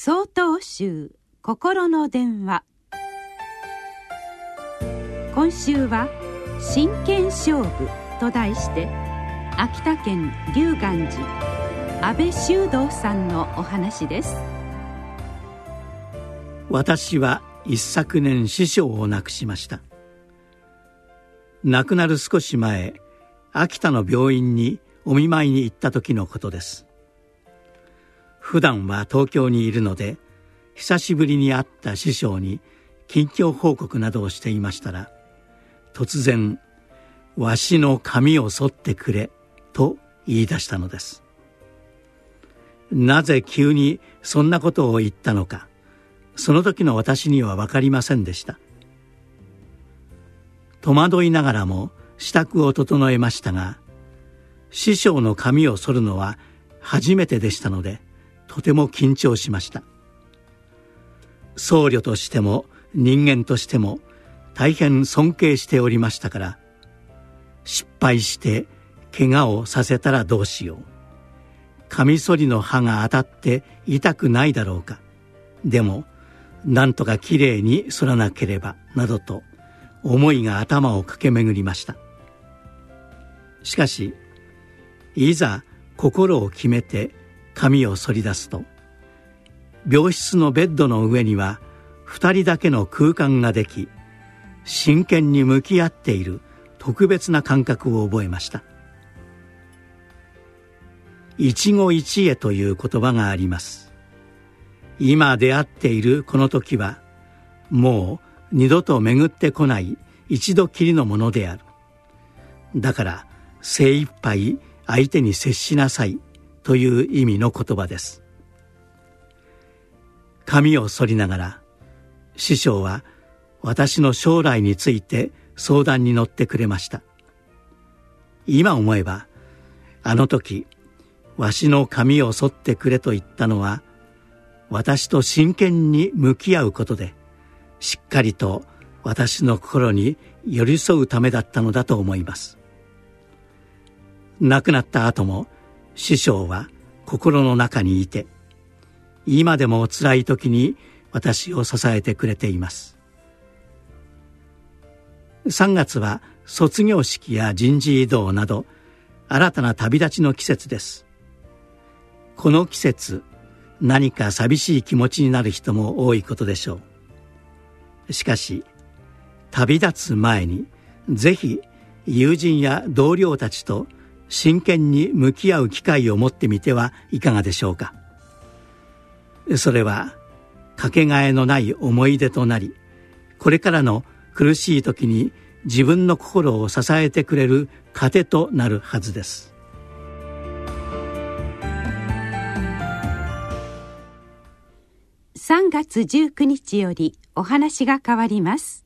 総統集心の電話。今週は「真剣勝負」と題して秋田県龍岩寺安倍修道さんのお話です。私は一昨年師匠を亡くしました。亡くなる少し前秋田の病院にお見舞いに行った時のことです。普段は東京にいるので久しぶりに会った師匠に近況報告などをしていましたら突然「わしの髪を剃ってくれ」と言い出したのです。なぜ急にそんなことを言ったのかその時の私には分かりませんでした。戸惑いながらも支度を整えましたが師匠の髪を剃るのは初めてでしたのでとても緊張しました。僧侶としても人間としても大変尊敬しておりましたから失敗して怪我をさせたらどうしよう。カミソリの刃が当たって痛くないだろうか。でもなんとかきれいに剃らなければなどと思いが頭を駆け巡りました。しかしいざ心を決めて髪を剃り出すと病室のベッドの上には2人だけの空間ができ真剣に向き合っている特別な感覚を覚えました。一期一会という言葉があります。今出会っているこの時はもう二度と巡ってこない一度きりのものである。だから精一杯相手に接しなさい。という意味の言葉です。髪を剃りながら師匠は私の将来について相談に乗ってくれました。今思えばあの時わしの髪を剃ってくれと言ったのは私と真剣に向き合うことでしっかりと私の心に寄り添うためだったのだと思います。亡くなった後も師匠は心の中にいて今でも辛い時に私を支えてくれています。3月は卒業式や人事異動など新たな旅立ちの季節です。この季節何か寂しい気持ちになる人も多いことでしょう。しかし旅立つ前にぜひ友人や同僚たちと真剣に向き合う機会を持ってみてはいかがでしょうか。それはかけがえのない思い出となりこれからの苦しい時に自分の心を支えてくれる糧となるはずです。3月19日よりお話が変わります。